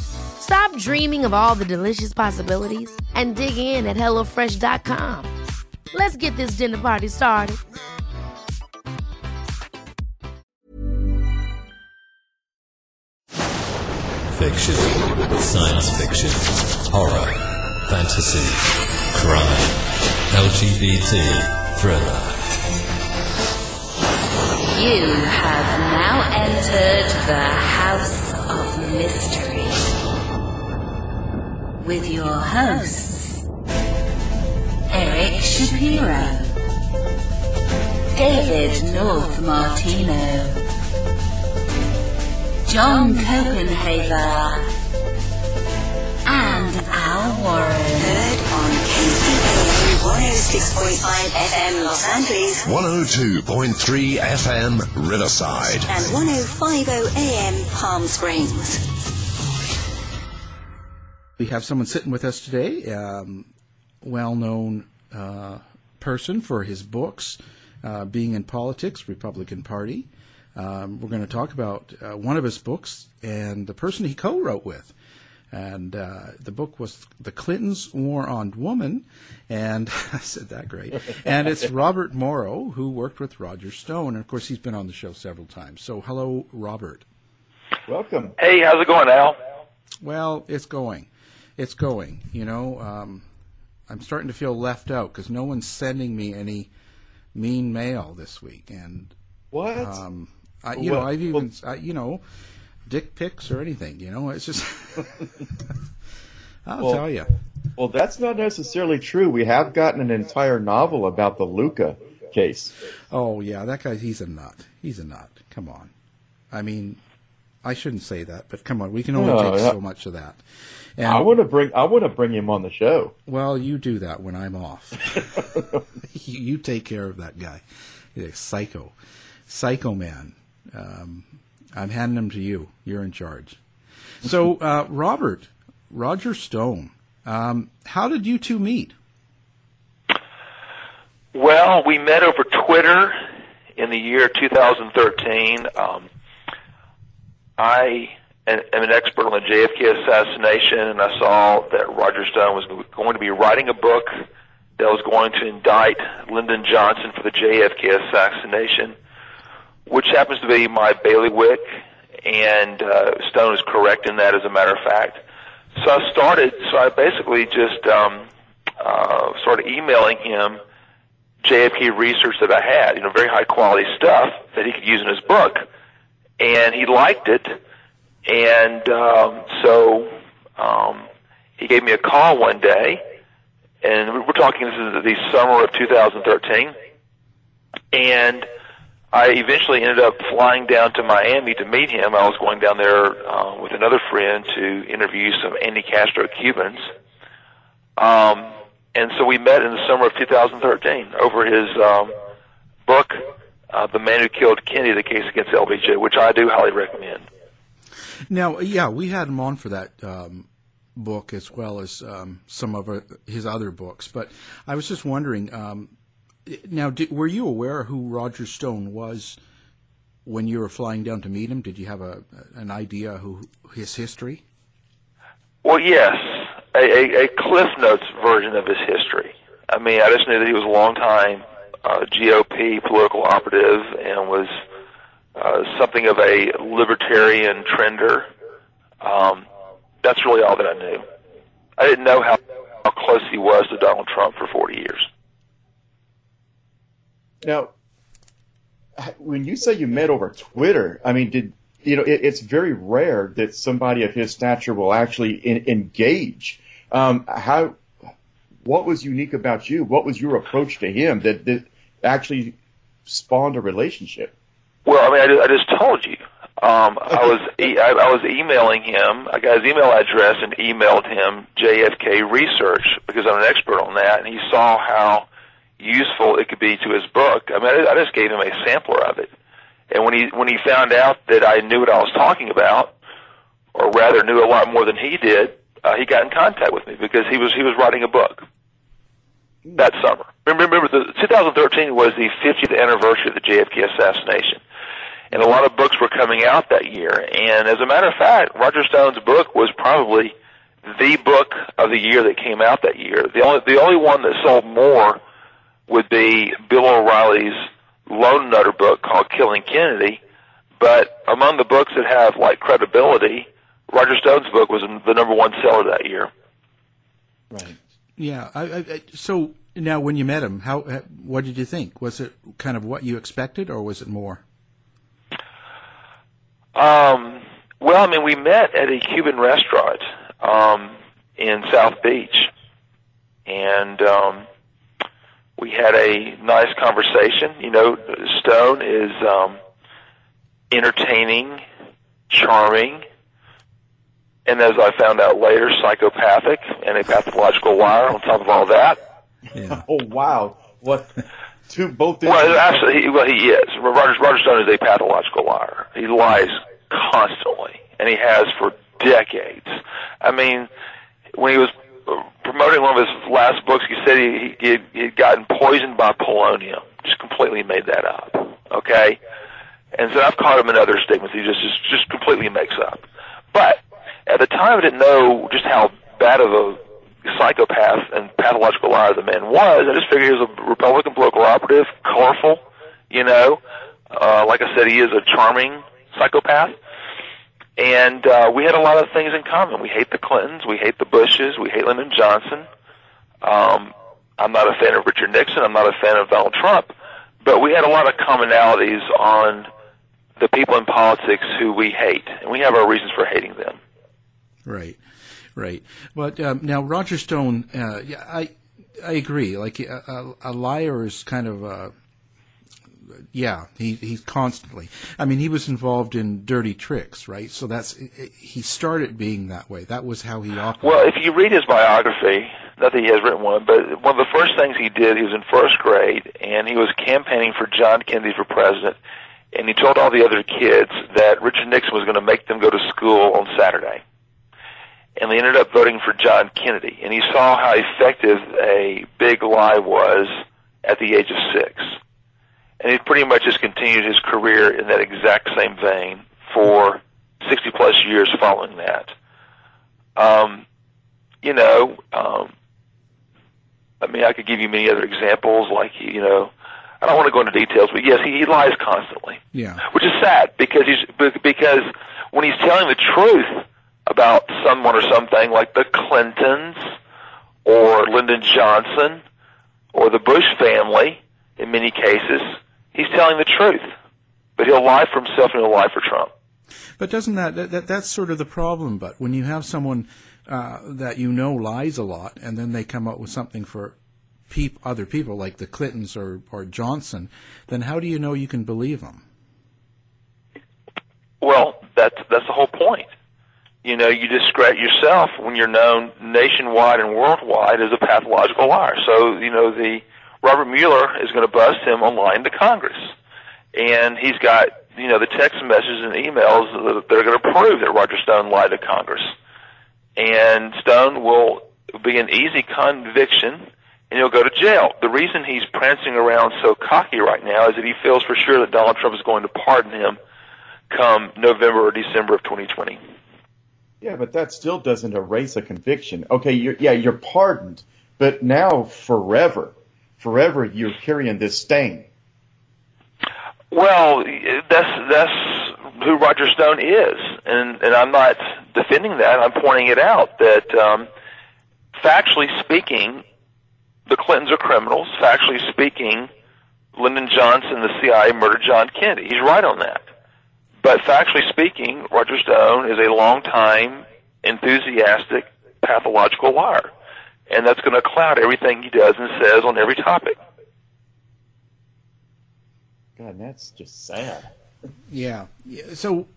Stop dreaming of all the delicious possibilities and dig in at HelloFresh.com. Let's get this dinner party started. Fiction, science fiction, horror, fantasy, crime, LGBT, thriller. You have now entered the House of Mystery with your hosts, Eric Shapiro, David North Martino, John Copenhaver, and Al Warren. Heard on KCAA 106.5 FM Los Angeles 102.3 FM Riverside. and 105.0 AM Palm Springs. We have someone sitting with us today, um, well-known uh, person for his books, uh, being in politics, Republican Party. Um, we're going to talk about uh, one of his books and the person he co-wrote with. And uh, the book was The Clintons' War on Woman, and I said that great. And it's Robert Morrow, who worked with Roger Stone. And of course, he's been on the show several times. So, hello, Robert. Welcome. Hey, how's it going, Al? Well, it's going. It's going. You know, um, I'm starting to feel left out because no one's sending me any mean mail this week, and What? um, I, you know, I've even, I, you know, dick pics or anything. You know, it's just. I'll Well- tell you. well, that's not necessarily true. We have gotten an entire novel about the Luca case. Oh yeah, that guy. He's a nut. He's a nut. Come on. I mean, I shouldn't say that, but come on. We can only No, take yeah. so much of that. And I want to bring I want to bring him on the show. Well, you do that when I'm off. you, you take care of that guy. He's a psycho, psycho man. Um, I'm handing him to you. You're in charge. So, uh, Robert, Roger Stone, um, how did you two meet? Well, we met over Twitter in the year 2013. Um, I am am an expert on the JFK assassination, and I saw that Roger Stone was going to be writing a book that was going to indict Lyndon Johnson for the JFK assassination, which happens to be my bailiwick, and uh, Stone is correct in that, as a matter of fact. So I started. So I basically just um, uh, started emailing him JFK research that I had, you know, very high quality stuff that he could use in his book, and he liked it, and um, so um, he gave me a call one day, and we're talking this is the summer of 2013, and I eventually ended up flying down to Miami to meet him. I was going down there uh, with another friend to interview some anti-Castro Cubans. Um, and so we met in the summer of 2013 over his um, book, uh, "The Man Who Killed Kennedy: The Case Against LBJ," which I do highly recommend. Now, yeah, we had him on for that um, book as well as um, some of his other books. But I was just wondering. Um, now, did, were you aware who Roger Stone was when you were flying down to meet him? Did you have a an idea who his history? Well, yes, a, a, a Cliff Notes version of his history. I mean, I just knew that he was a long time uh, GOP political operative and was uh, something of a libertarian trender. Um, that's really all that I knew. I didn't know how, how close he was to Donald Trump for 40 years. Now, when you say you met over Twitter, I mean, did you know? It, it's very rare that somebody of his stature will actually in, engage. Um, how? What was unique about you? What was your approach to him that that actually spawned a relationship? Well, I mean, I just, I just told you. Um, I was e- I, I was emailing him. I got his email address and emailed him JFK research because I'm an expert on that, and he saw how useful it could be to his book. I mean, I, I just gave him a sampler of it, and when he when he found out that I knew what I was talking about, or rather knew a lot more than he did, uh, he got in contact with me because he was he was writing a book that summer. Remember, remember the 2013 was the 50th anniversary of the JFK assassination and a lot of books were coming out that year. And as a matter of fact, Roger Stone's book was probably the book of the year that came out that year. The only the only one that sold more would be Bill O'Reilly's Lone Nutter book called Killing Kennedy. But among the books that have like credibility, Roger Stone's book was the number one seller that year. Right. Yeah. I, I, so now, when you met him, how what did you think? Was it kind of what you expected, or was it more? Um, well, I mean, we met at a Cuban restaurant um, in South Beach, and um, we had a nice conversation. You know, Stone is um, entertaining, charming, and as I found out later, psychopathic and a pathological liar. On top of all that, yeah. oh wow, what? Two both. Well, actually, he, well, he is. Roger, Roger Stone is a pathological liar. He lies constantly, and he has for decades. I mean, when he was promoting one of his last books, he said he he he had gotten poisoned by polonium. Just completely made that up. Okay, and so I've caught him in other statements. He just just just completely makes up. But at the time, I didn't know just how bad of a psychopath and pathological liar the man was. I just figured he was a Republican political operative, colorful, you know. Uh, like I said, he is a charming psychopath. And uh, we had a lot of things in common. We hate the Clintons, we hate the Bushes, we hate Lyndon Johnson. Um, I'm not a fan of Richard Nixon. I'm not a fan of Donald Trump. But we had a lot of commonalities on the people in politics who we hate, and we have our reasons for hating them. Right, right. But um, now Roger Stone, uh, yeah, I I agree. Like a, a, a liar is kind of a yeah, he he's constantly. I mean, he was involved in dirty tricks, right? So that's he started being that way. That was how he operated. Well, if you read his biography, not that he has written one, but one of the first things he did, he was in first grade and he was campaigning for John Kennedy for president, and he told all the other kids that Richard Nixon was going to make them go to school on Saturday. And they ended up voting for John Kennedy, and he saw how effective a big lie was at the age of six and he pretty much just continued his career in that exact same vein for 60 plus years following that. Um, you know, um, I mean, I could give you many other examples, like you know, I don't want to go into details, but yes, he, he lies constantly. Yeah, which is sad because he's because when he's telling the truth about someone or something like the Clintons or Lyndon Johnson or the Bush family, in many cases, he's telling the truth. But he'll lie for himself and he'll lie for Trump. But doesn't that, that that's sort of the problem? But when you have someone uh, that you know lies a lot, and then they come up with something for peop, other people like the Clintons or or Johnson, then how do you know you can believe them? Well, that's that's the whole point. You know, you discredit yourself when you're known nationwide and worldwide as a pathological liar. So, you know, the Robert Mueller is going to bust him on lying to Congress. And he's got, you know, the text messages and emails that are going to prove that Roger Stone lied to Congress. And Stone will be an easy conviction and he'll go to jail. The reason he's prancing around so cocky right now is that he feels for sure that Donald Trump is going to pardon him come November or December of 2020. Yeah, but that still doesn't erase a conviction. Okay, you're, yeah, you're pardoned, but now forever, forever you're carrying this stain. Well, that's that's who Roger Stone is, and and I'm not defending that. I'm pointing it out that um, factually speaking, the Clintons are criminals. Factually speaking, Lyndon Johnson, the CIA, murdered John Kennedy. He's right on that. But factually speaking, Roger Stone is a long-time, enthusiastic, pathological liar, and that's going to cloud everything he does and says on every topic. God, that's just sad. Yeah. yeah. So,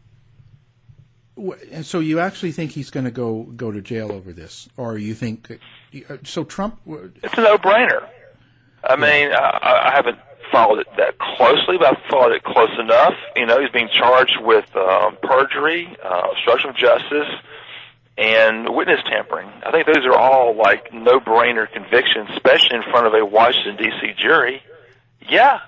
and so you actually think he's going to go go to jail over this, or you think? uh, So Trump. It's a no-brainer. I mean, I, I haven't followed it that closely, but I've followed it close enough. You know, he's being charged with um, perjury, uh, obstruction of justice, and witness tampering. I think those are all like no-brainer convictions, especially in front of a Washington D.C. jury. Yeah,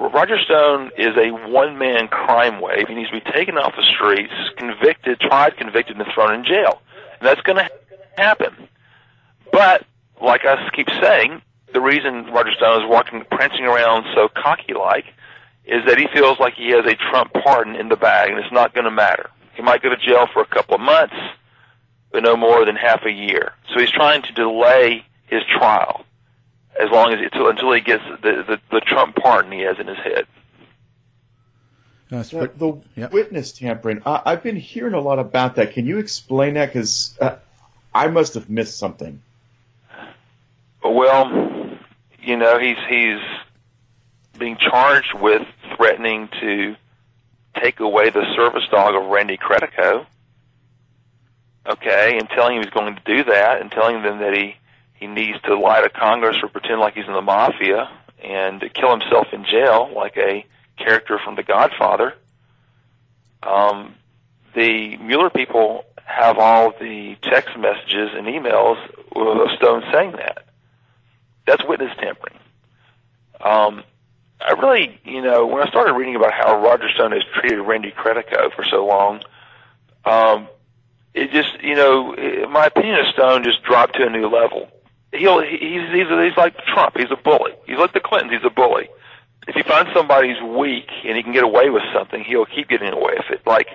Roger Stone is a one-man crime wave. He needs to be taken off the streets, convicted, tried, convicted, and thrown in jail. And that's going to happen. But, like I keep saying, the reason Roger Stone is walking, prancing around so cocky-like is that he feels like he has a Trump pardon in the bag, and it's not going to matter. He might go to jail for a couple of months, but no more than half a year. So he's trying to delay his trial as long as until until he gets the, the the Trump pardon he has in his head. That's Yeah, the Yep. witness tampering. I, I've been hearing a lot about that. Can you explain that? Because uh, I must have missed something. Well, you know, he's he's being charged with threatening to take away the service dog of Randy Credico. Okay, and telling him he's going to do that, and telling them that he he needs to lie to Congress or pretend like he's in the mafia and kill himself in jail like a character from The Godfather. Um, the Mueller people have all the text messages and emails of Stone saying that. That's witness tampering. Um, I really, you know, when I started reading about how Roger Stone has treated Randy Credico for so long, um, it just, you know, i my opinion of Stone just dropped to a new level. He'll, he's, he's, he's like Trump. He's a bully. He's like the Clintons. He's a bully. If he finds somebody's weak and he can get away with something, he'll keep getting away with it. Like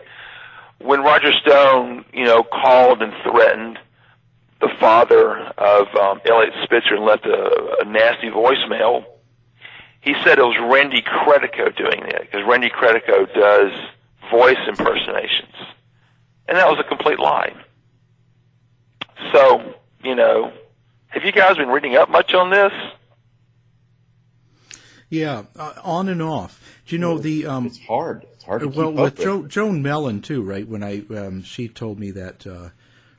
when Roger Stone, you know, called and threatened the father of um, Eliot Spitzer and left a, a nasty voicemail. He said it was Randy Credico doing that because Randy Credico does voice impersonations, and that was a complete lie. So, you know, have you guys been reading up much on this? Yeah, uh, on and off. Do you know the? Um, it's hard. It's hard to well, keep with up with. jo- Joan Mellen too, right? When I um, she told me that uh,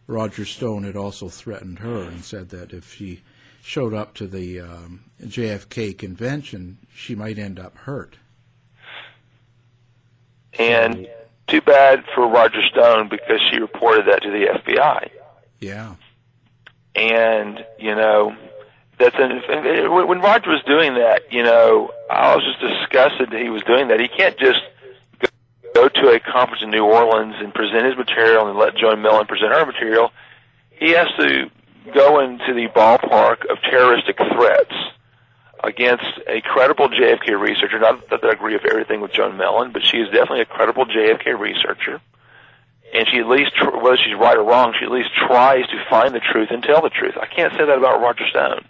Roger Stone had also threatened her and said that if she showed up to the um, JFK convention, she might end up hurt. And too bad for Roger Stone because she reported that to the FBI. Yeah. and you know that's an when Roger was doing that, you know, I was just disgusted that he was doing that. He can't just go, to a conference in New Orleans and present his material and let Joan Mellen present her material. He has to go into the ballpark of terroristic threats against a credible JFK researcher. Not that I agree with everything with Joan Mellen, but she is definitely a credible JFK researcher and she at least, whether she's right or wrong, she at least tries to find the truth and tell the truth. I can't say that about Roger Stone.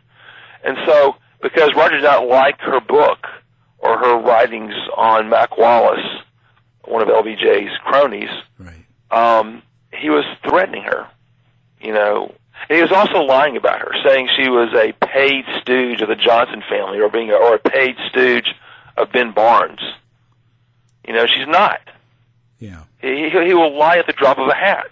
And so, because Roger did not like her book or her writings on Mac Wallace, one of LBJ's cronies, right. um, he was threatening her. You know, and he was also lying about her, saying she was a paid stooge of the Johnson family, or being a, or a paid stooge of Ben Barnes. You know, she's not. Yeah. He, he will lie at the drop of a hat.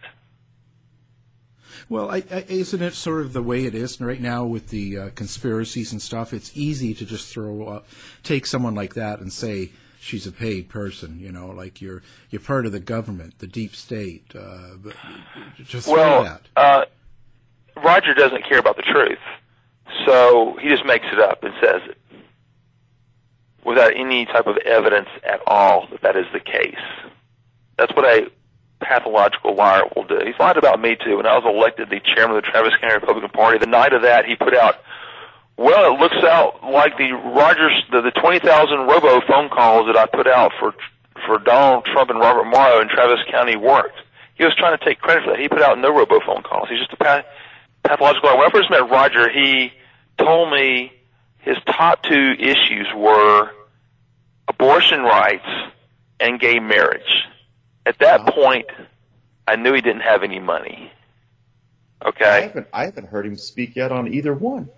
Well, I, I, isn't it sort of the way it is right now with the uh, conspiracies and stuff? It's easy to just throw uh, take someone like that and say she's a paid person. You know, like you're you're part of the government, the deep state. Uh, but just well, that. uh, Roger doesn't care about the truth, so he just makes it up and says it without any type of evidence at all that that is the case. That's what a pathological liar will do. He's lied about me too. When I was elected the chairman of the Travis County Republican Party, the night of that, he put out, well, it looks out like the Rogers, the, the 20,000 robo phone calls that I put out for for Donald Trump and Robert Morrow in Travis County worked. He was trying to take credit for that. He put out no robo phone calls. He's just a path, pathological liar. When I first met Roger, he told me his top two issues were abortion rights and gay marriage. At that point, I knew he didn't have any money. Okay. I haven't, I haven't heard him speak yet on either one.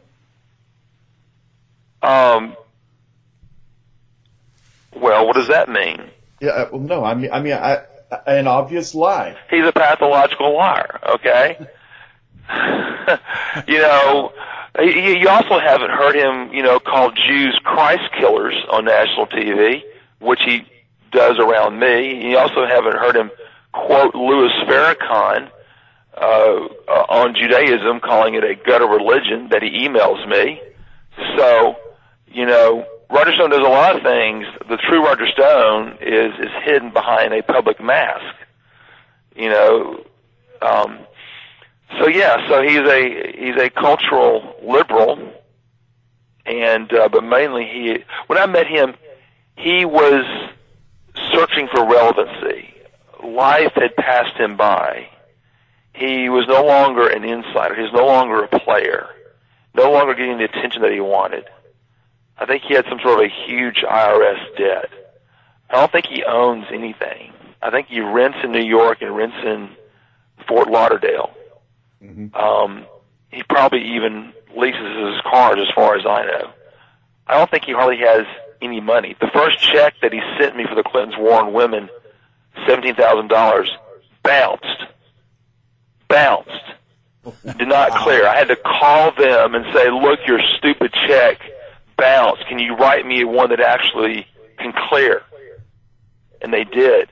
Um. Well, what does that mean? Yeah, uh, well, no, I mean, I mean, I, an obvious lie. He's a pathological liar. Okay. you know, you you also haven't heard him, you know, call Jews Christ killers on national TV, which he does around me. You also haven't heard him quote Louis Farrakhan uh, uh, on Judaism, calling it a gutter religion that he emails me. So, you know, Roger Stone does a lot of things. The true Roger Stone is is hidden behind a public mask. You know, um, so yeah, so he's a he's a cultural liberal, and uh, but mainly he. When I met him, he was searching for relevancy. Life had passed him by. He was no longer an insider. He was no longer a player. No longer getting the attention that he wanted. I think he had some sort of a huge IRS debt. I don't think he owns anything. I think he rents in New York and rents in Fort Lauderdale. Um, he probably even leases his cars, as far as I know. I don't think he hardly has any money. The first check that he sent me for the Clintons' war on women, seventeen thousand dollars, bounced. Bounced. Did not clear. I had to call them and say, "Look, your stupid check bounced. Can you write me one that actually can clear?" And they did.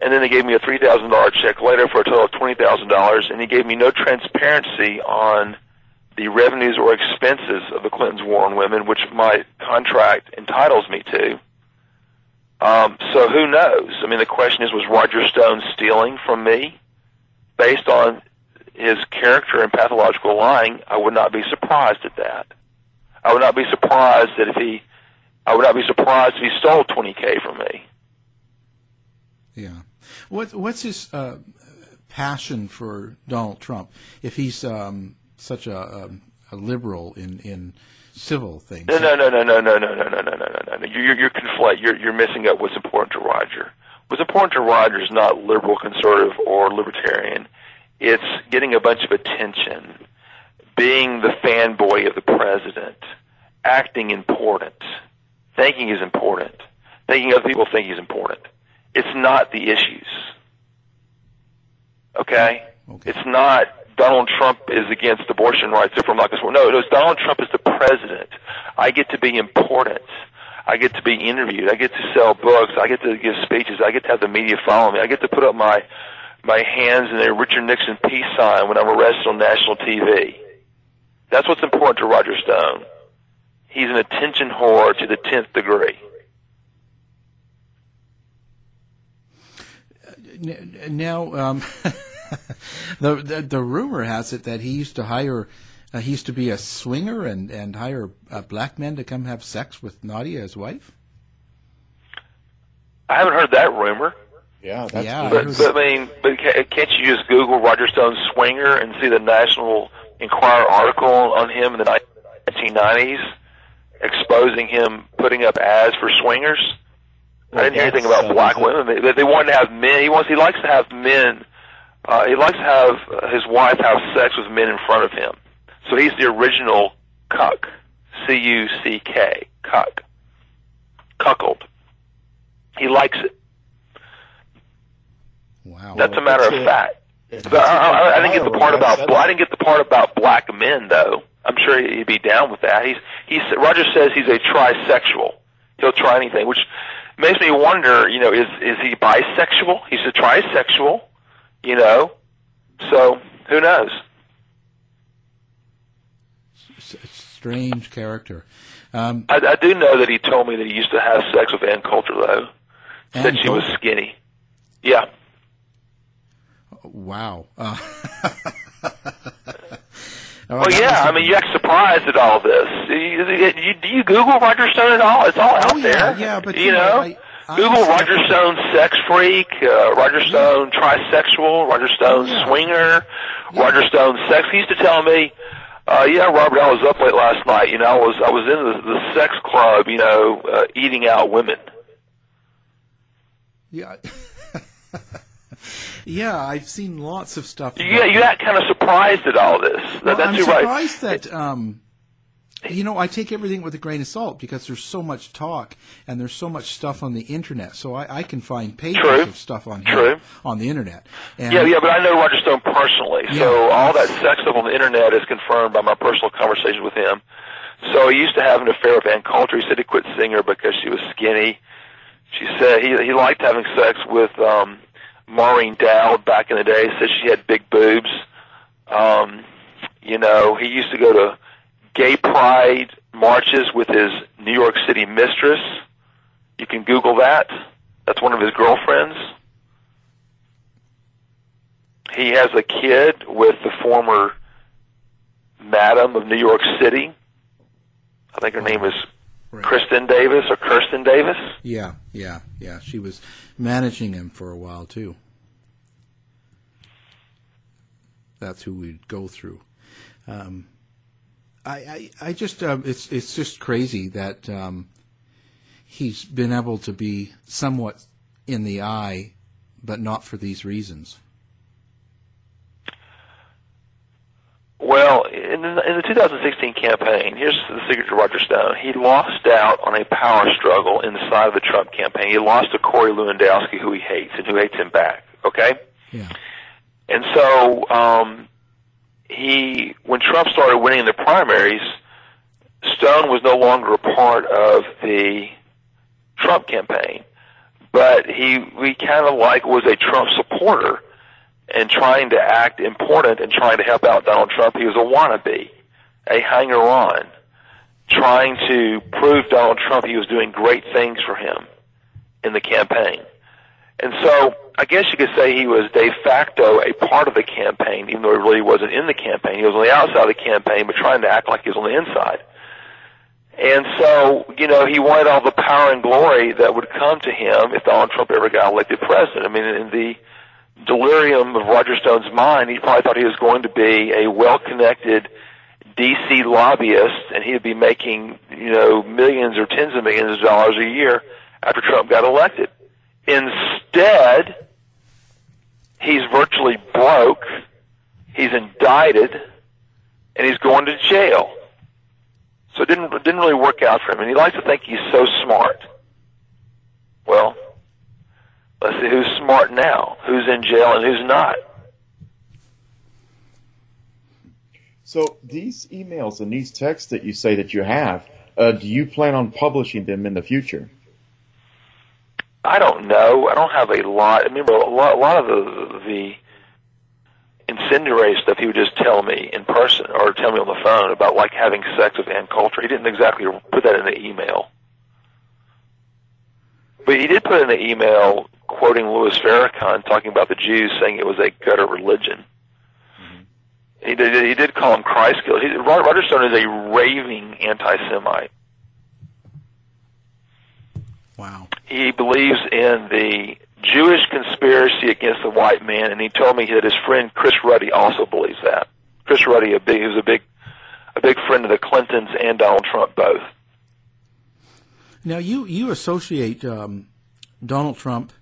And then they gave me a three thousand dollar check later for a total of twenty thousand dollars, and he gave me no transparency on the revenues or expenses of the Clintons' war on women, which my contract entitles me to. Um, so who knows? I mean, the question is, was Roger Stone stealing from me based on his character and pathological lying? I would not be surprised at that. I would not be surprised that if he, I would not be surprised if he stole 20k from me. Yeah. What what's his uh, passion for Donald Trump? If he's um, such a, a, a liberal in, in civil things. No, no, no, no, no, no, no, no, no, no, no, no, no. You're you're conflate. You're you're missing up what's important to Roger. What's important to Roger is not liberal, conservative, or libertarian. It's getting a bunch of attention, being the fanboy of the president, acting important, thinking he's important, thinking other people think he's important. It's not the issues. Okay? Okay. It's not Donald Trump is against abortion rights, therefore I'm not going to. No, no, it's Donald Trump is the president. I get to be important. I get to be interviewed. I get to sell books. I get to give speeches. I get to have the media follow me. I get to put up my my hands in a Richard Nixon peace sign when I'm arrested on national TV. That's what's important to Roger Stone. He's an attention whore to the tenth degree. Now, um, the, the the rumor has it that he used to hire, uh, he used to be a swinger and and hire uh, black men to come have sex with Nadia, his wife. I haven't heard that rumor. Yeah, that's Yeah, I But, but I mean, but can't you just Google Roger Stone swinger and see the National Enquirer article on him in the 1990s exposing him putting up ads for swingers? I didn't hear anything about black women. They, they wanted to have men. He wants. He likes to have men. Uh, he likes to have uh, his wife have sex with men in front of him. So he's the original cuck. C U C K. Cuck. Cuckold. He likes it. Wow. That's a matter of fact. It's But I, I, I didn't get the part about. That's- I didn't get the part about black men, though. I'm sure he'd be down with that. He's he's Roger says he's a trisexual. He'll try anything, which makes me wonder. You know, is is he bisexual? He's a trisexual. You know, so who knows? S- strange character. Um, I, I do know that he told me that he used to have sex with Ann Coulter, though. Ann Said she was skinny. Yeah, Wow. Uh, well, yeah. I mean, you act surprised at all this. You, you, do you Google Roger Stone at all? It's all out Oh, yeah, there. yeah, but, you, you know, know, I- I Google understand- Roger Stone sex freak, uh, Roger Stone trisexual, Roger Stone Oh, yeah. swinger, Roger Stone sex. He used to tell me, uh, "Yeah, Robert, I was up late last night. You know, I was I was in the, the sex club. You know, uh, eating out women." yeah. yeah, I've seen lots of stuff. You you act kind of surprised at all this. Well, that's I'm you're right. surprised that um, you know I take everything with a grain of salt because there's so much talk and there's so much stuff on the internet. So I, I can find pages True. of stuff on here True. on the internet. And Yeah, yeah, but I know Roger Stone personally, so Yeah. all that sex stuff on the internet is confirmed by my personal conversation with him. So he used to have an affair with Ann Coulter. He said he quit seeing her because she was skinny. She said he he liked having sex with um Maureen Dowd back in the day. Said she had big boobs. Um, you know, he used to go to gay pride marches with his New York City mistress. You can Google that. That's one of his girlfriends. He has a kid with the former madam of New York City. I think her name is Right. Kristen Davis or Kirsten Davis. Yeah, yeah, yeah. She was managing him for a while too. That's who we'd go through. Um, I, I, I just, um, it's, it's just crazy that um, he's been able to be somewhat in the eye, but not for these reasons. Well, in the, in the 2016 campaign, here's the secret to Roger Stone. He lost out on a power struggle inside of the Trump campaign. He lost to Corey Lewandowski, who he hates and who hates him back. Okay, Yeah. and so um, he, when Trump started winning the primaries, Stone was no longer a part of the Trump campaign, but he, he kind of like was a Trump supporter and trying to act important and trying to help out Donald Trump. He was a wannabe, a hanger on, trying to prove Donald Trump he was doing great things for him in the campaign. And so I guess you could say he was de facto a part of the campaign, even though he really wasn't in the campaign. He was on the outside of the campaign, but trying to act like he was on the inside. And so, you know, he wanted all the power and glory that would come to him if Donald Trump ever got elected president. I mean, in the delirium of Roger Stone's mind, he probably thought he was going to be a well-connected DC lobbyist, and he'd be making, you know, millions or tens of millions of dollars a year after Trump got elected. Instead, he's virtually broke, he's indicted, and he's going to jail. So it didn't it didn't really work out for him, and he likes to think he's so smart. Well, let's see who's smart now, who's in jail, and who's not. So these emails and these texts that you say that you have, uh, do you plan on publishing them in the future? I don't know. I don't have a lot. I remember a lot, a lot of the the incendiary stuff he would just tell me in person or tell me on the phone about like having sex with Ann Coulter. He didn't exactly put that in the email, but he did put in the email quoting Louis Farrakhan talking about the Jews, saying it was a gutter religion. Mm-hmm. He did. He did call him Christ killer. He, Roger Stone is a raving anti-Semite. Wow. he believes in the Jewish conspiracy against the white man, and he told me that his friend Chris Ruddy also believes that. Chris Ruddy, a big, he was a big, a big friend of the Clintons and Donald Trump both. Now you you associate um, Donald Trump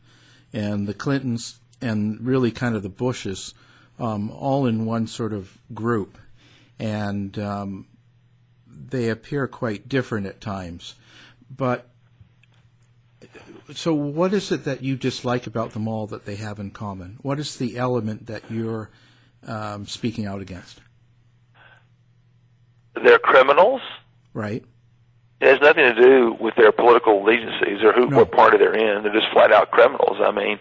and the Clintons and really kind of the Bushes um, all in one sort of group, and um, they appear quite different at times. But so, what is it that you dislike about them all that they have in common? What is the element that you're um, speaking out against? They're criminals. Right. It has nothing to do with their political allegiances or who, No. what party they're in. They're just flat out criminals. I mean,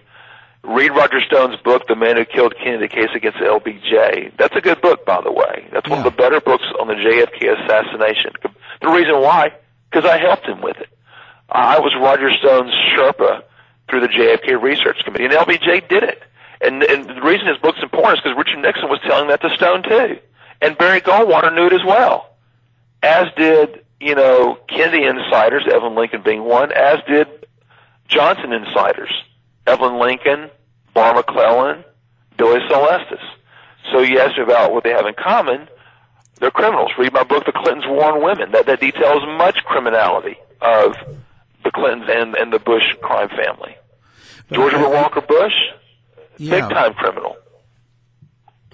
read Roger Stone's book, The Man Who Killed Kennedy: Case Against the LBJ. That's a good book, by the way. That's one of the better books on the JFK assassination. The reason why, because I helped him with it. I was Roger Stone's Sherpa through the JFK Research Committee, and LBJ did it. And, and the reason his book's important is because Richard Nixon was telling that to Stone too, and Barry Goldwater knew it as well, as did you know Kennedy insiders, Evelyn Lincoln being one, as did Johnson insiders, Evelyn Lincoln, Barr McClellan, Billy Celestis. So you asked me about what they have in common. They're criminals. Read my book, The Clintons War on Women. That, that details much criminality of the Clintons and, and the Bush crime family. George Herbert Walker Bush, Yeah. big time criminal.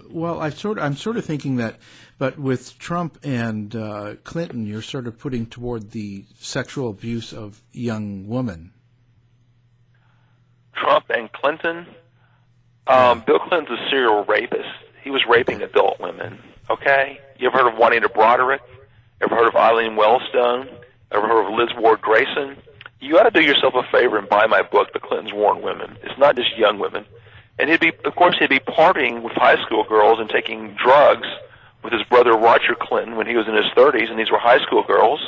Well, I sort of, I'm sort of thinking that, but with Trump and uh, Clinton, you're sort of putting toward the sexual abuse of young women. Trump and Clinton. Um, Bill Clinton's a serial rapist. He was raping adult women. Okay, you ever heard of Juanita Broaddrick? Ever heard of Eileen Wellstone? Ever heard of Liz Ward Gracen? You ought to do yourself a favor and buy my book, The Clintons War on Women. It's not just young women. And he'd be, of course, he'd be partying with high school girls and taking drugs with his brother Roger Clinton when he was in his 30s, and these were high school girls.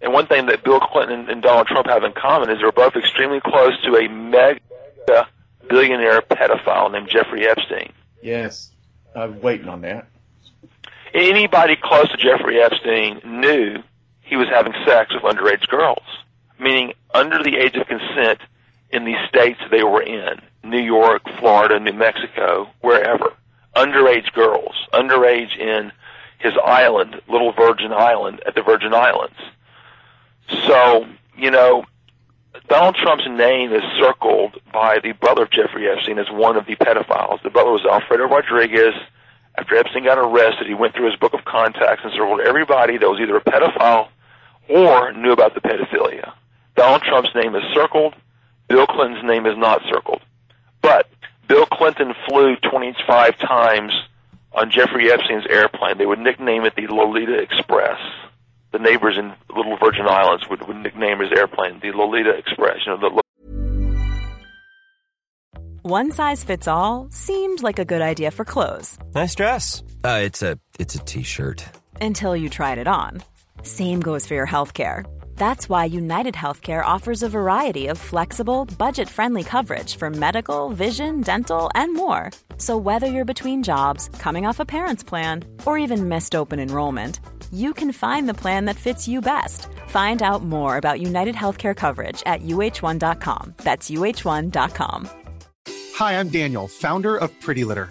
And one thing that Bill Clinton and Donald Trump have in common is they're both extremely close to a mega billionaire pedophile named Jeffrey Epstein. Yes, I'm waiting on that. Anybody close to Jeffrey Epstein knew he was having sex with underage girls, meaning under the age of consent in the states they were in New York, Florida, New Mexico, wherever. Underage girls, underage in his island, Little Virgin Island, at the Virgin Islands. So, you know, Donald Trump's name is circled by the brother of Jeffrey Epstein as one of the pedophiles. The brother was Alfredo Rodriguez. After Epstein got arrested, he went through his book of contacts and circled everybody that was either a pedophile or knew about the pedophilia. Donald Trump's name is circled. Bill Clinton's name is not circled. But Clinton flew 25 times on Jeffrey Epstein's airplane. They would nickname it the Lolita Express. The neighbors in Little Virgin Islands would, would nickname his airplane the Lolita Express. You know, the One size fits all seemed like a good idea for clothes Nice dress. Uh, it's a it's a t-shirt. until you tried it on. Same goes for your healthcare. That's why United Healthcare offers a variety of flexible, budget friendly coverage for medical, vision, dental, and more. So, whether you're between jobs, coming off a parent's plan, or even missed open enrollment, you can find the plan that fits you best. Find out more about United Healthcare coverage at uh1.com. That's uh1.com. Hi, I'm Daniel, founder of Pretty Litter.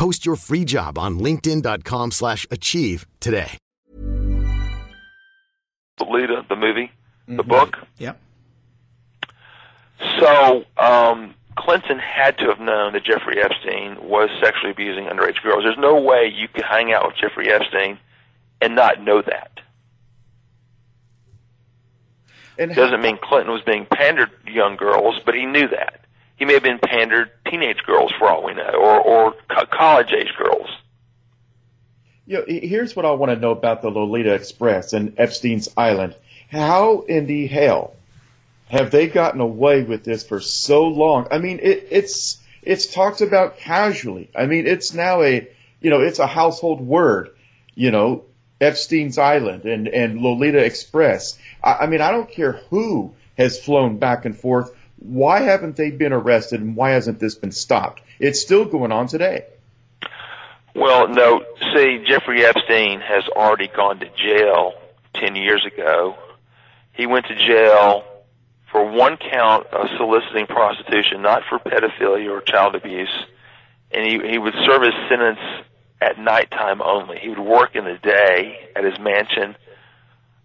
Post your free job on linkedin.com/achieve slash achieve today. Lolita, the movie, the book. Yep. So um, Clinton had to have known that Jeffrey Epstein was sexually abusing underage girls. There's no way you could hang out with Jeffrey Epstein and not know that. And Doesn't mean Clinton was being pandered to young girls, but he knew that. He may have been pandered teenage girls for all we know, or or co- college age girls. You know, here's what I want to know about the Lolita Express and Epstein's Island. How in the hell have they gotten away with this for so long? I mean, it, it's it's talked about casually. I mean, it's now a you know it's a household word. You know, Epstein's Island and, and Lolita Express. I, I mean, I don't care who has flown back and forth. Why haven't they been arrested and why hasn't this been stopped? It's still going on today. Well, no. See, Jeffrey Epstein has already gone to jail 10 years ago. He went to jail for one count of soliciting prostitution, not for pedophilia or child abuse. And he, he would serve his sentence at nighttime only. He would work in the day at his mansion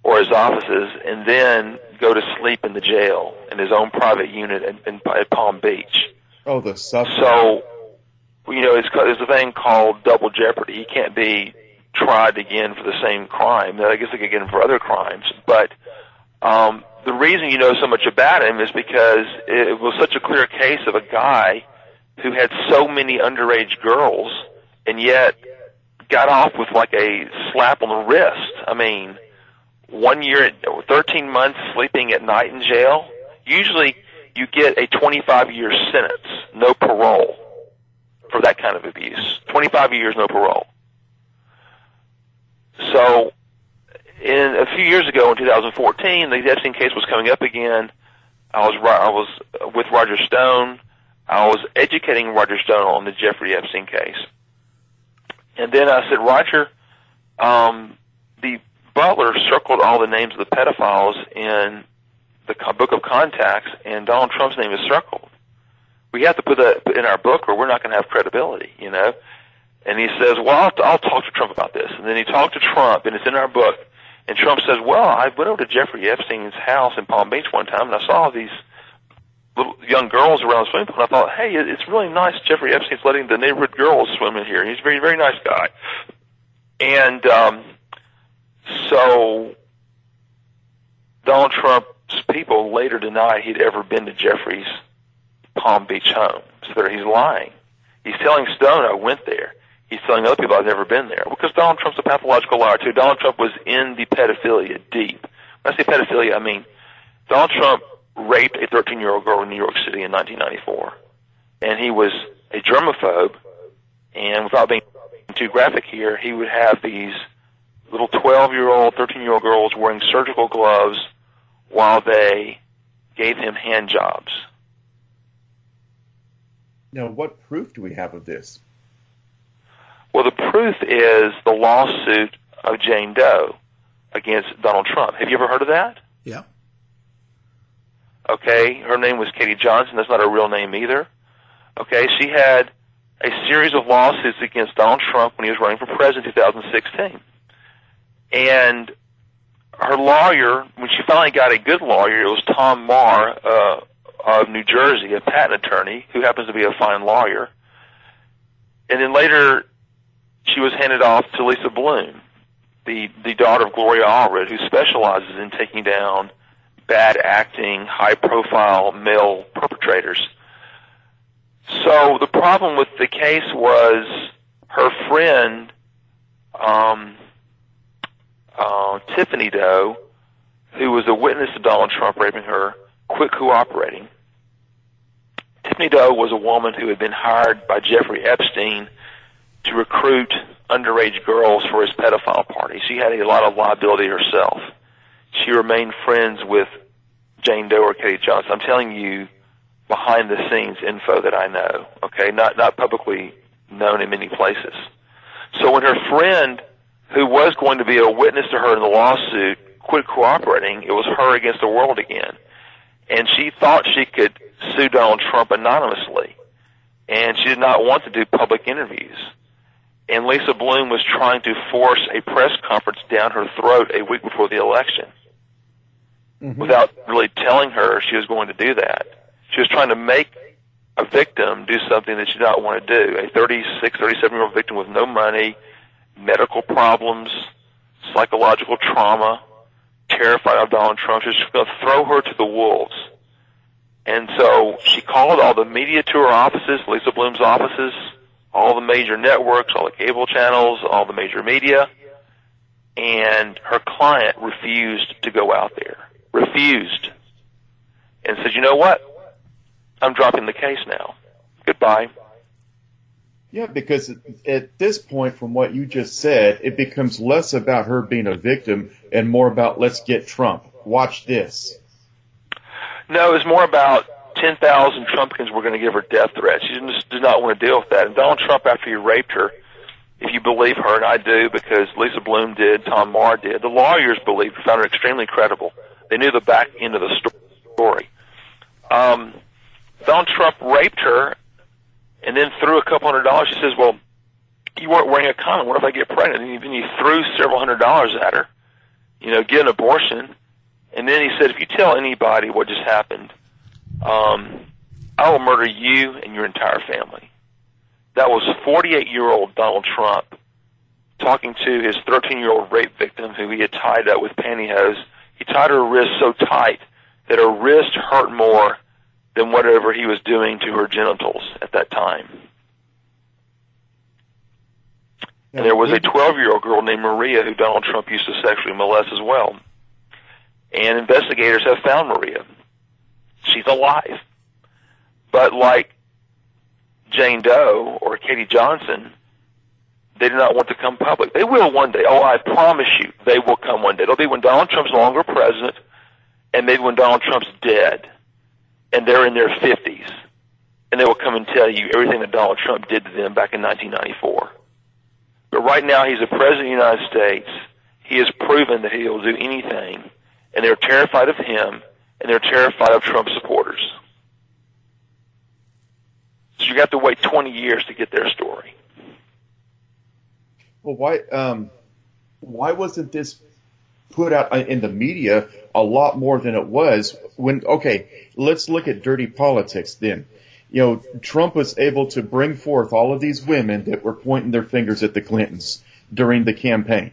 or his offices and then go to sleep in the jail in his own private unit in, in, at Palm Beach. Oh, the suffer. So, you know, it's, there's a thing called double jeopardy. He can't be tried again for the same crime. I guess they could get him for other crimes. But um, the reason you know so much about him is because it was such a clear case of a guy who had so many underage girls and yet got off with like a slap on the wrist. I mean, one year, 13 months sleeping at night in jail. Usually you get a 25 year sentence, no parole for that kind of abuse. 25 years, no parole. So, in a few years ago, in 2014, the Epstein case was coming up again. I was I was with Roger Stone. I was educating Roger Stone on the Jeffrey Epstein case, and then I said, Roger, um, the butler circled all the names of the pedophiles in the book of contacts, and Donald Trump's name is circled. We have to put that in our book, or we're not going to have credibility, you know. And he says, "Well, I'll, I'll talk to Trump about this." And then he talked to Trump, and it's in our book. And Trump says, "Well, I went over to Jeffrey Epstein's house in Palm Beach one time, and I saw these little young girls around the swimming pool. And I thought, hey, it's really nice. Jeffrey Epstein's letting the neighborhood girls swim in here. He's a very, very nice guy." And um, so Donald Trump's people later denied he'd ever been to Jeffrey's Palm Beach home. So he's lying. He's telling Stone I went there. He's telling other people I've never been there because Donald Trump's a pathological liar too. Donald Trump was in the pedophilia deep. When I say pedophilia, I mean Donald Trump raped a 13-year-old girl in New York City in 1994, and he was a germaphobe. And without being too graphic here, he would have these little 12 year old, 13 year old girls wearing surgical gloves while they gave him hand jobs. Now, what proof do we have of this? Well, the proof is the lawsuit of Jane Doe against Donald Trump. Have you ever heard of that? Yeah. Okay, her name was Katie Johnson. That's not her real name either. Okay, she had a series of lawsuits against Donald Trump when he was running for president in 2016. And her lawyer, when she finally got a good lawyer, it was Tom Meagher uh, of New Jersey, a patent attorney who happens to be a fine lawyer. And then later, she was handed off to Lisa Bloom, the the daughter of Gloria Allred, who specializes in taking down bad acting, high profile male perpetrators. So the problem with the case was her friend um, uh, Tiffany Doe, who was a witness to Donald Trump raping her, quit cooperating. Tiffany Doe was a woman who had been hired by Jeffrey Epstein to recruit underage girls for his pedophile party. She had a lot of liability herself. She remained friends with Jane Doe or Katie Johnson. I'm telling you behind the scenes info that I know, okay? Not not publicly known in many places. So when her friend who was going to be a witness to her in the lawsuit quit cooperating, it was her against the world again. And she thought she could sue Donald Trump anonymously. And she did not want to do public interviews. And Lisa Bloom was trying to force a press conference down her throat a week before the election mm-hmm. without really telling her she was going to do that. She was trying to make a victim do something that she did not want to do. A 36, 37 year old victim with no money, medical problems, psychological trauma, terrified of Donald Trump. She's going to throw her to the wolves. And so she called all the media to her offices, Lisa Bloom's offices, all the major networks, all the cable channels, all the major media, and her client refused to go out there. Refused. And said, you know what? I'm dropping the case now. Goodbye. Yeah, because at this point, from what you just said, it becomes less about her being a victim and more about let's get Trump. Watch this. No, it's more about 10,000 Trumpkins were going to give her death threats. She just did not want to deal with that. And Donald Trump, after he raped her, if you believe her, and I do because Lisa Bloom did, Tom Meagher did, the lawyers believed, found her extremely credible. They knew the back end of the story. Um, Donald Trump raped her and then threw a couple hundred dollars. She says, well, you weren't wearing a condom. What if I get pregnant? And then he threw several hundred dollars at her, you know, get an abortion. And then he said, if you tell anybody what just happened, um, I will murder you and your entire family. That was 48 year old Donald Trump talking to his 13 year old rape victim who he had tied up with pantyhose. He tied her wrist so tight that her wrist hurt more than whatever he was doing to her genitals at that time. And there was a 12 year old girl named Maria who Donald Trump used to sexually molest as well. And investigators have found Maria. She's alive. But like Jane Doe or Katie Johnson, they do not want to come public. They will one day. Oh, I promise you, they will come one day. It'll be when Donald Trump's longer president, and maybe when Donald Trump's dead, and they're in their 50s, and they will come and tell you everything that Donald Trump did to them back in 1994. But right now, he's the president of the United States. He has proven that he will do anything, and they're terrified of him, and they're terrified of Trump supporters. So you have to wait 20 years to get their story. Well, why um, why wasn't this put out in the media a lot more than it was when? Okay, let's look at dirty politics then. You know, Trump was able to bring forth all of these women that were pointing their fingers at the Clintons during the campaign.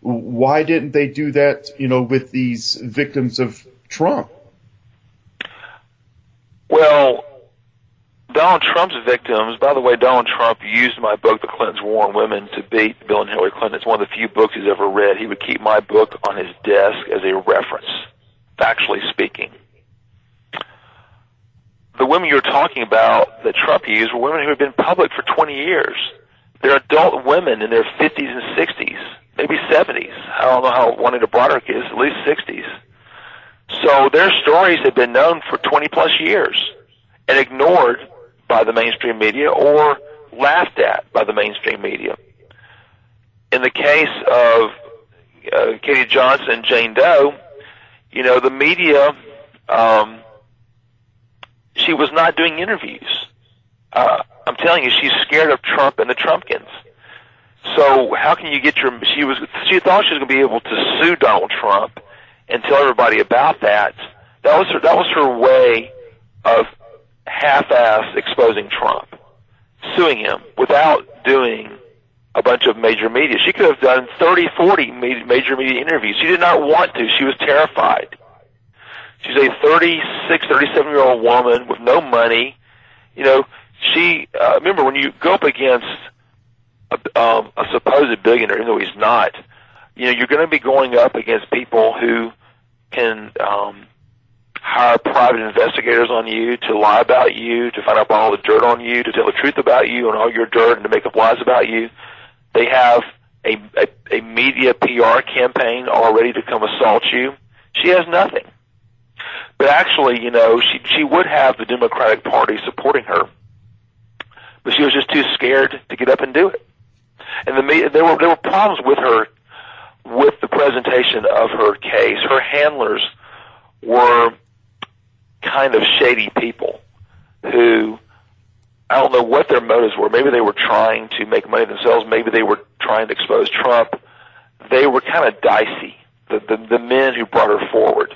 Why didn't they do that? You know, with these victims of Trump. Well, Donald Trump's victims, by the way, Donald Trump used my book, The Clintons War on Women, to beat Bill and Hillary Clinton. It's one of the few books he's ever read. He would keep my book on his desk as a reference, factually speaking. The women you're talking about that Trump used were women who had been public for 20 years. They're adult women in their 50s and 60s, maybe 70s. I don't know how Juanita Broaddrick is, at least 60s. So their stories have been known for 20 plus years and ignored by the mainstream media or laughed at by the mainstream media. In the case of uh, Katie Johnson, and Jane Doe, you know, the media, um, she was not doing interviews. Uh, I'm telling you, she's scared of Trump and the Trumpkins. So how can you get your? She was. She thought she was going to be able to sue Donald Trump and tell everybody about that. That was her. That was her way of half-ass exposing Trump, suing him without doing a bunch of major media. She could have done 30, 40 major media interviews. She did not want to. She was terrified. She's a 36, 37 year old woman with no money. You know, she, uh, remember when you go up against a, um, a supposed billionaire, even though he's not, you know, you're going to be going up against people who can, um, hire private investigators on you to lie about you, to find out all the dirt on you, to tell the truth about you and all your dirt and to make up lies about you. They have a, a, a media PR campaign all ready to come assault you. She has nothing. But actually, you know, she she would have the Democratic Party supporting her, but she was just too scared to get up and do it. And the there were there were problems with her with the presentation of her case. Her handlers were kind of shady people who I don't know what their motives were. Maybe they were trying to make money themselves. Maybe they were trying to expose Trump. They were kind of dicey. The, the the men who brought her forward,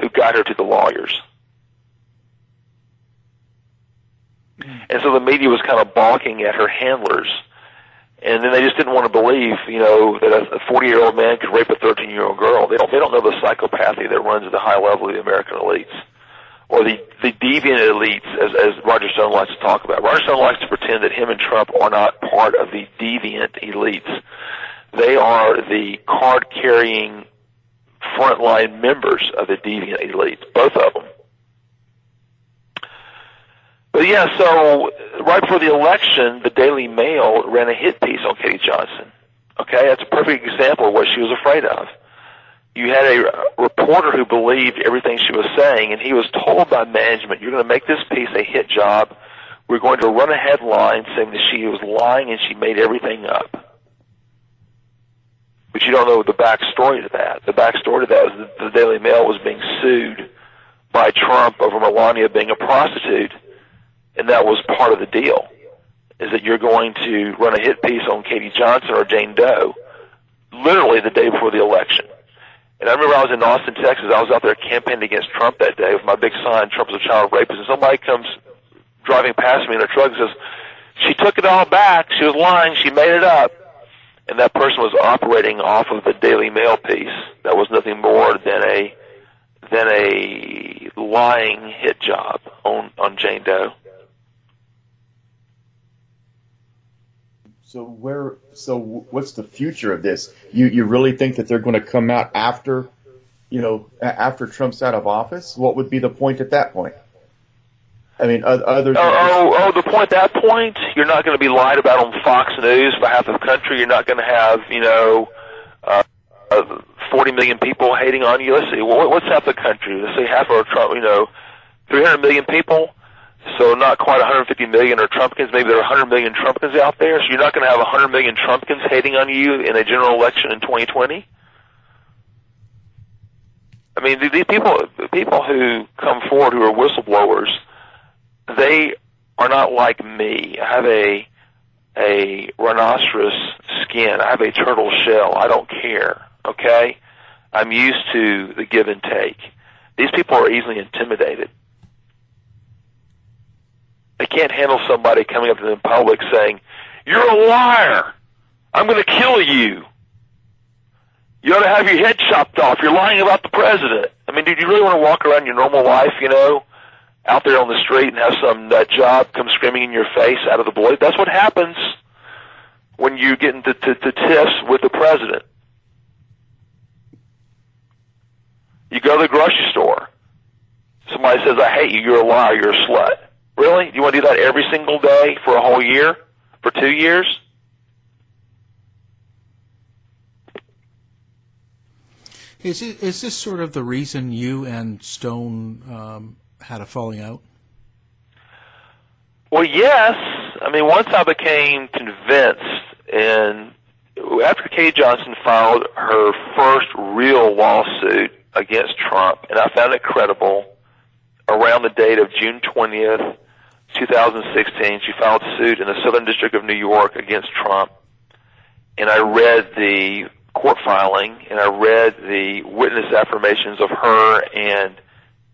who got her to the lawyers, and so the media was kind of balking at her handlers, and then they just didn't want to believe, you know, that a 40 year old man could rape a 13 year old girl. They don't they don't know the psychopathy that runs at the high level of the American elites or the, the deviant elites, as, as Roger Stone likes to talk about. Roger Stone likes to pretend that him and Trump are not part of the deviant elites. They are the card-carrying frontline members of the deviant elites, both of them. But yeah, so right before the election, the Daily Mail ran a hit piece on Katie Johnson. Okay, that's a perfect example of what she was afraid of. You had a reporter who believed everything she was saying, and he was told by management, "You're going to make this piece a hit job. We're going to run a headline saying that she was lying and she made everything up." But you don't know the backstory to that. The backstory to that is that the Daily Mail was being sued by Trump over Melania being a prostitute, and that was part of the deal. Is that you're going to run a hit piece on Katie Johnson or Jane Doe, literally the day before the election. And I remember I was in Austin, Texas. I was out there campaigning against Trump that day with my big sign, "Trump is a child rapist." And somebody comes driving past me in a truck and says, "She took it all back. She was lying. She made it up." And that person was operating off of the Daily Mail piece. That was nothing more than a than a lying hit job on on Jane Doe. So where? So what's the future of this? You you really think that they're going to come out after, you know, after Trump's out of office? What would be the point at that point? I mean, oth- other than Oh, oh, oh, the point, at that point, you're not going to be lied about on Fox News for half the country. You're not going to have, you know, uh, uh, 40 million people hating on you. Let's see, what, what's half the country? Let's say half are Trump, you know, 300 million people. So not quite 150 million are Trumpkins. Maybe there are 100 million Trumpkins out there. So you're not going to have 100 million Trumpkins hating on you in a general election in 2020. I mean, these people, people who come forward who are whistleblowers, they are not like me. I have a a rhinoceros skin. I have a turtle shell. I don't care. Okay, I'm used to the give and take. These people are easily intimidated. They can't handle somebody coming up to them in public saying, "You're a liar. I'm going to kill you. You ought to have your head chopped off. You're lying about the president." I mean, do you really want to walk around your normal life, you know, out there on the street and have some nut job come screaming in your face out of the blue? That's what happens when you get into to, to tiffs with the president. You go to the grocery store. Somebody says, "I hate you. You're a liar. You're a slut." Really? Do you want to do that every single day for a whole year? For two years? Is it is this sort of the reason you and Stone um, had a falling out? Well, yes. I mean, once I became convinced, and after Kay Johnson filed her first real lawsuit against Trump, and I found it credible, around the date of June 20th, 2016, she filed suit in the Southern District of New York against Trump. And I read the court filing, and I read the witness affirmations of her and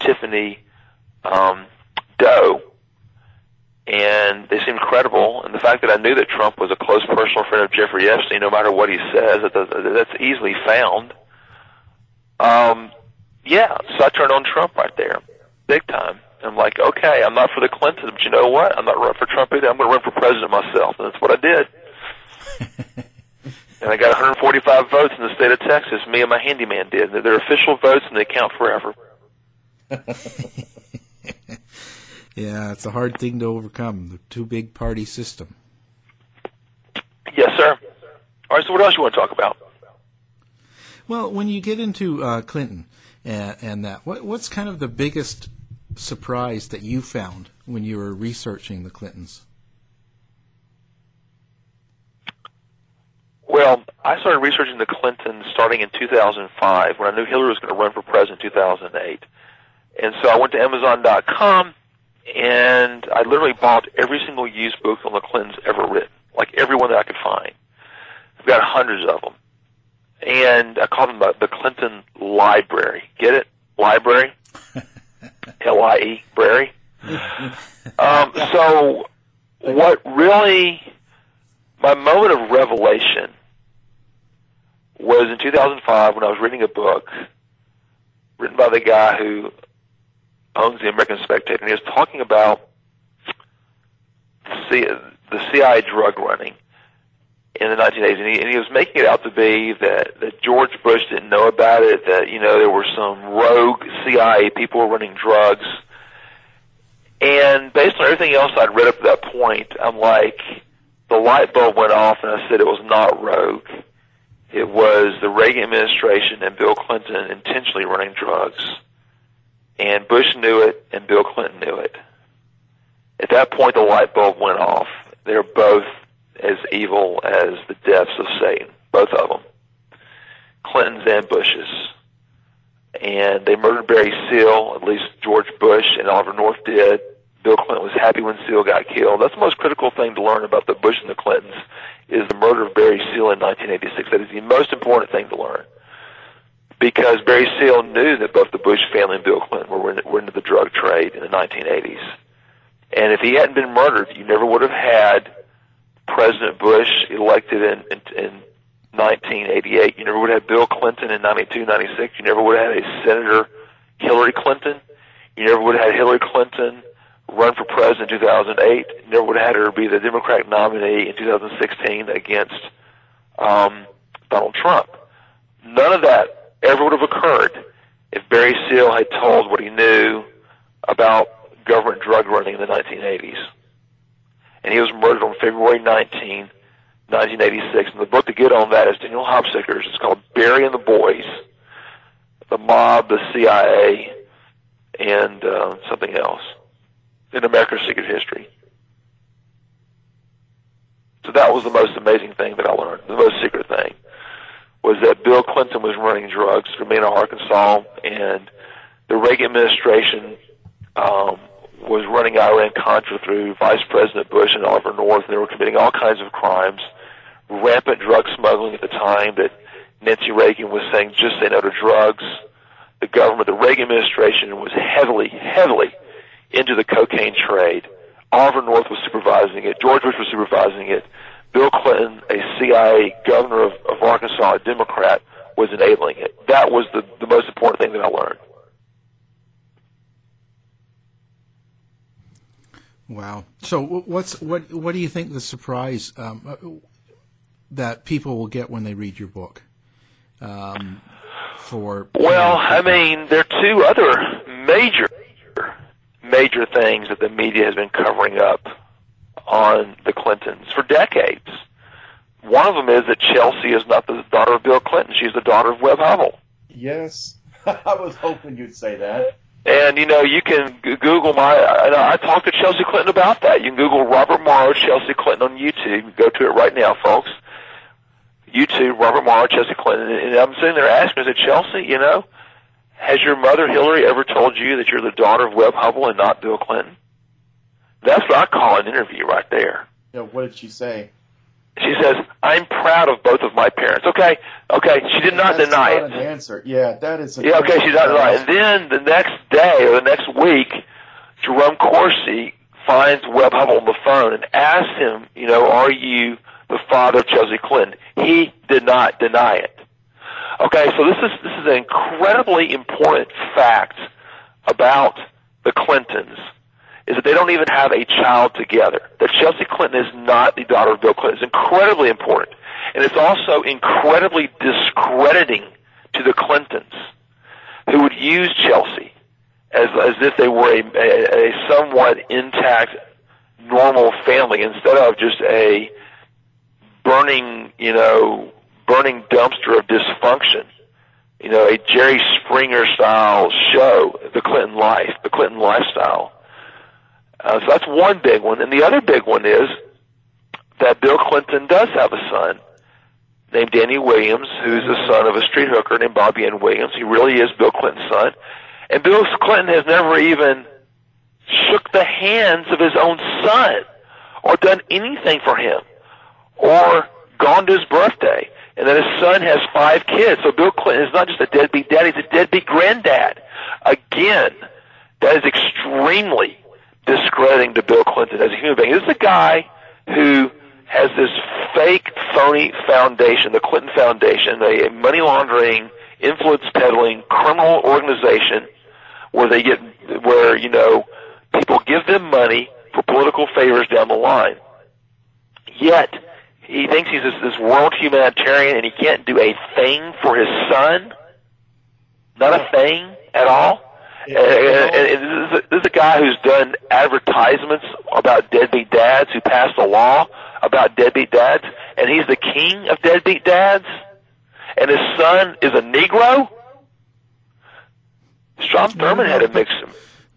Tiffany um, Doe, and they seemed credible. And the fact that I knew that Trump was a close personal friend of Jeffrey Epstein, no matter what he says, that, that, that's easily found. Um, yeah, so I turned on Trump right there, big time. I'm like, okay, I'm not for the Clintons, but you know what? I'm not running for Trump either. I'm going to run for president myself, and that's what I did. and I got 145 votes in the state of Texas. Me and my handyman did. They're, they're official votes, and they count forever. Yeah, it's a hard thing to overcome the two big party system. Yes, sir. All right. So, what else you want to talk about? Well, when you get into uh, Clinton and, and that, what, what's kind of the biggest surprise that you found when you were researching the Clintons? Well, I started researching the Clintons starting in 2005 when I knew Hillary was going to run for president in 2008. And so I went to Amazon.com and I literally bought every single used book on the Clintons ever written, like every one that I could find. I've got hundreds of them. And I call them the, the Clinton Library. Get it? Library? L-I-E, Brary. Um, so what really, my moment of revelation was in 2005 when I was reading a book written by the guy who owns the American Spectator, and he was talking about the CIA drug running in the 1980s, and he, and he was making it out to be that, that George Bush didn't know about it, that, you know, there were some rogue CIA people running drugs. And based on everything else I'd read up to that point, I'm like, the light bulb went off, and I said it was not rogue. It was the Reagan administration and Bill Clinton intentionally running drugs. And Bush knew it, and Bill Clinton knew it. At that point, the light bulb went off. They're both as evil as the depths of Satan, both of them. Clinton's and Bush's. And they murdered Barry Seal, at least George Bush and Oliver North did. Bill Clinton was happy when Seal got killed. That's the most critical thing to learn about the Bush and the Clintons is the murder of Barry Seal in 1986. That is the most important thing to learn. Because Barry Seal knew that both the Bush family and Bill Clinton were, in, were into the drug trade in the 1980s. And if he hadn't been murdered, you never would have had President Bush elected in, in, in 1988. You never would have Bill Clinton in 92, 96. You never would have had a Senator Hillary Clinton. You never would have had Hillary Clinton run for president in 2008. You never would have had her be the Democratic nominee in 2016 against um, Donald Trump. None of that ever would have occurred if Barry Seal had told what he knew about government drug running in the 1980s. And he was murdered on February 19, 1986. And the book to get on that is Daniel Hopsicker's. It's called Barry and the Boys, the mob, the CIA, and uh, something else in America's Secret History. So that was the most amazing thing that I learned. The most secret thing was that Bill Clinton was running drugs for Mena, Arkansas, and the Reagan administration um, was running Iran Contra through Vice President Bush and Oliver North, and they were committing all kinds of crimes, rampant drug smuggling at the time that Nancy Reagan was saying, just say no to drugs. The government, the Reagan administration was heavily, heavily into the cocaine trade. Oliver North was supervising it. George Bush was supervising it. Bill Clinton, a CIA governor of, of Arkansas, a Democrat, was enabling it. That was the, the most important thing that I learned. Wow. So what's what what do you think the surprise um, uh, that people will get when they read your book? Um, for well, I mean, there are two other major major things that the media has been covering up on the Clintons for decades. One of them is that Chelsea is not the daughter of Bill Clinton; she's the daughter of Webb Hubbell. Yes, I was hoping you'd say that. And you know, you can Google my. I, I talked to Chelsea Clinton about that. You can Google Robert Morrow, Chelsea Clinton on YouTube. Go to it right now, folks. YouTube, Robert Morrow, Chelsea Clinton, and I'm sitting there asking, I said, Chelsea, you know, has your mother Hillary ever told you that you're the daughter of Webb Hubbell and not Bill Clinton? That's what I call an interview right there. Yeah, what did she say? She says, "I'm proud of both of my parents." Okay, okay. She did not That's deny not it. An answer. Yeah, that is. A Yeah, okay, she's not right. And then the next day or the next week, Jerome Corsi finds Webb Hubbell on the phone and asks him, you know, are you the father of Chelsea Clinton? He did not deny it. Okay, so this is this is an incredibly important fact about the Clintons is that they don't even have a child together. That Chelsea Clinton is not the daughter of Bill Clinton is incredibly important. And it's also incredibly discrediting to the Clintons who would use Chelsea as as if they were a, a, a somewhat intact normal family instead of just a burning, you know, burning dumpster of dysfunction. You know, a Jerry Springer style show, the Clinton life, the Clinton lifestyle. Uh, so that's one big one. And the other big one is that Bill Clinton does have a son named Danny Williams, who's the son of a street hooker named Bobbie Ann Williams. He really is Bill Clinton's son. And Bill Clinton has never even shook the hands of his own son or done anything for him or gone to his birthday. And then his son has five kids. So Bill Clinton is not just a deadbeat dad, he's a deadbeat granddad. Again, that is extremely discrediting to Bill Clinton as a human being. This is a guy who has this fake, phony foundation, the Clinton Foundation, a, money laundering, influence peddling criminal organization where they get, where, you know, people give them money for political favors down the line. Yet, he thinks he's this, this world humanitarian and he can't do a thing for his son. Not a thing at all. And, and, this, is a, this is a guy who's done advertisements about deadbeat dads who passed a law about deadbeat dads, and he's the king of deadbeat dads, and his son is a Negro. Strom Thurmond had to mix him.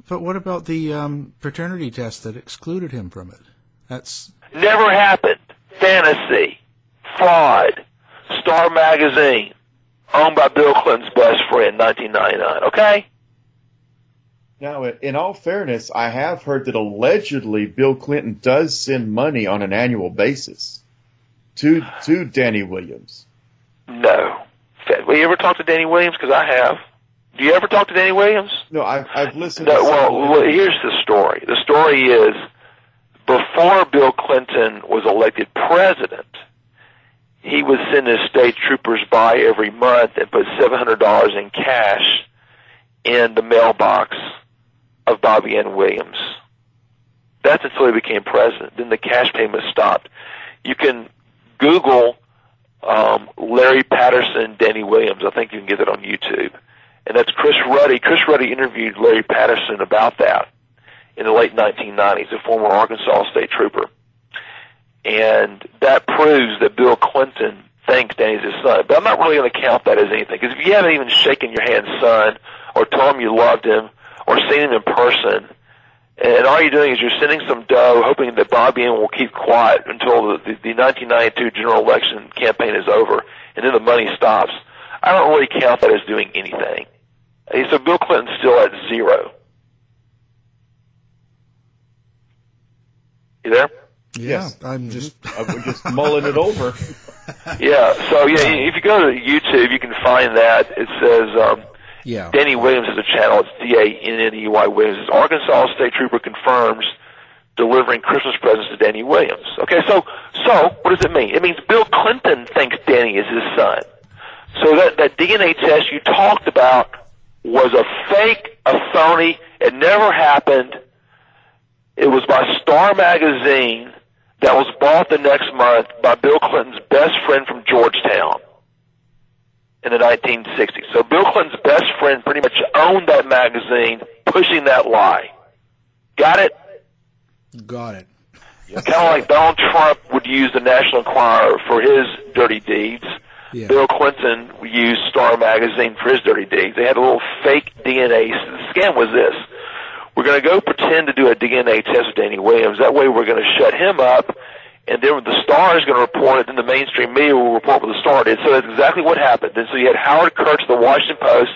But what about the um, paternity test that excluded him from it? That's Never happened. Fantasy. Fraud. Star Magazine. Owned by Bill Clinton's best friend, 1999. Okay? Now, in all fairness, I have heard that allegedly Bill Clinton does send money on an annual basis to to Danny Williams. No. Have you ever talked to Danny Williams? Because I have. Do you ever talk to Danny Williams? No, I've, I've listened. No, to well, well, here's the story. The story is before Bill Clinton was elected president, he would send his state troopers by every month and put seven hundred dollars in cash in the mailbox of Bobbie Ann Williams. That's until he became president. Then the cash payment stopped. You can Google um, Larry Patterson, Danny Williams. I think you can get it on YouTube. And that's Chris Ruddy. Chris Ruddy interviewed Larry Patterson about that in the late 1990s, a former Arkansas state trooper. And that proves that Bill Clinton thinks Danny's his son. But I'm not really going to count that as anything, because if you haven't even shaken your hand, son, or told him you loved him, or seen him in person, and all you're doing is you're sending some dough, hoping that Bobbie Ann will keep quiet until the, the, the 1992 general election campaign is over, and then the money stops. I don't really count that as doing anything. Hey, So Bill Clinton's still at zero. You there? yeah. I'm just I'm just mulling it over. Yeah. So yeah, if you go to YouTube, you can find that. It says um, yeah. Danny Williams is a channel. It's D A N N E Y Williams. Arkansas State Trooper confirms delivering Christmas presents to Danny Williams. Okay, so so what does it mean? It means Bill Clinton thinks Danny is his son. So that that DNA test you talked about was a fake, a phony. It never happened. It was by Star Magazine that was bought the next month by Bill Clinton's best friend from Georgetown in the 1960s. So Bill Clinton's best friend pretty much owned that magazine, pushing that lie. Got it? got it. Kind of like Donald Trump would use the National Enquirer for his dirty deeds. Yeah. Bill Clinton used Star Magazine for his dirty deeds. They had a little fake DNA. The scam was this. We're going to go pretend to do a DNA test with Danny Williams. That way we're going to shut him up, and then the Star is going to report it, then the mainstream media will report what the Star did. So that's exactly what happened. And so you had Howard Kurtz, the Washington Post,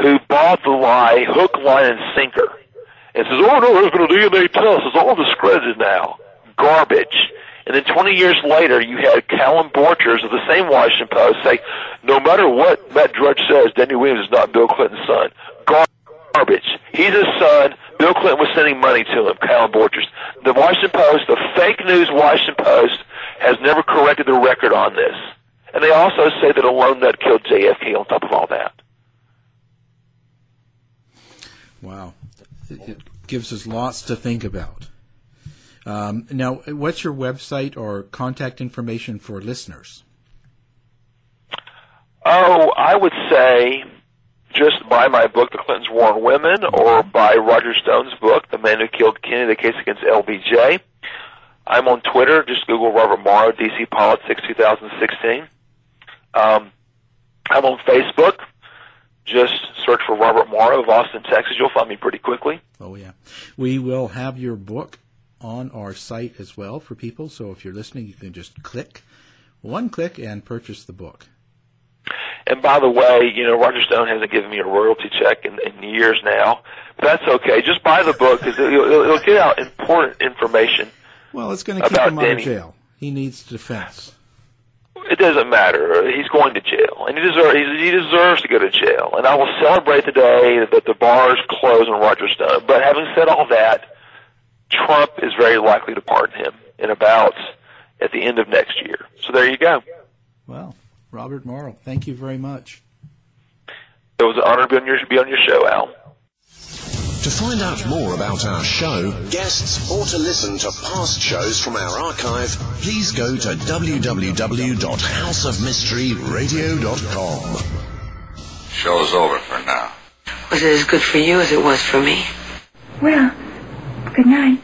who bought the lie, hook, line, and sinker. And says, oh, no, there's a DNA test. It's all discredited now. Garbage. And then 20 years later, you had Callum Borchers of the same Washington Post say, no matter what Matt Drudge says, Danny Williams is not Bill Clinton's son. Garbage. He's his son. Bill Clinton was sending money to him, Callum Borchers. The Washington Post, the fake news Washington Post, has never corrected the record on this. And they also say that a lone nut killed JFK on top of all that. Wow. It, it gives us lots to think about. Um, now, what's your website or contact information for listeners? Oh, I would say just buy my book, The Clintons War on Women, or buy Roger Stone's book, The Man Who Killed Kennedy, The Case Against LBJ. I'm on Twitter. Just Google Robert Morrow, DC Politics 2016. Um, I'm on Facebook. Just search for Robert Morrow of Austin, Texas. You'll find me pretty quickly. Oh, yeah. We will have your book on our site as well for people. So if you're listening, you can just click one click and purchase the book. And by the way, you know, Roger Stone hasn't given me a royalty check in, in years now. But that's okay. Just buy the book because it'll, it'll, get out important information. Well, it's going to keep him out of jail. He needs defense. It doesn't matter. He's going to jail, and he deserves he deserves to go to jail. And I will celebrate the day that the bars close on Roger Stone. But having said all that, Trump is very likely to pardon him in about at the end of next year. So there you go. Well, Robert Morrow, thank you very much. It was an honor to be on your, be on your show, Al. To find out more about our show, guests, or to listen to past shows from our archive, please go to www.houseofmysteryradio.com. Show's over for now. Was it as good for you as it was for me? Well, good night.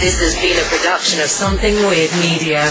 This has been a production of Something Weird Media.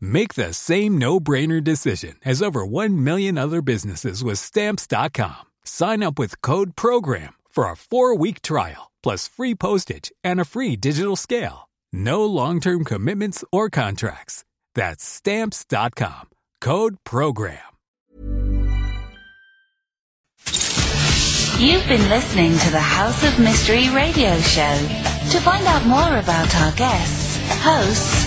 Make the same no-brainer decision as over 1 million other businesses with stamps.com. Sign up with code program for a 4-week trial plus free postage and a free digital scale. No long-term commitments or contracts. That's stamps.com. Code program. You've been listening to the House of Mystery radio show. To find out more about our guests, hosts,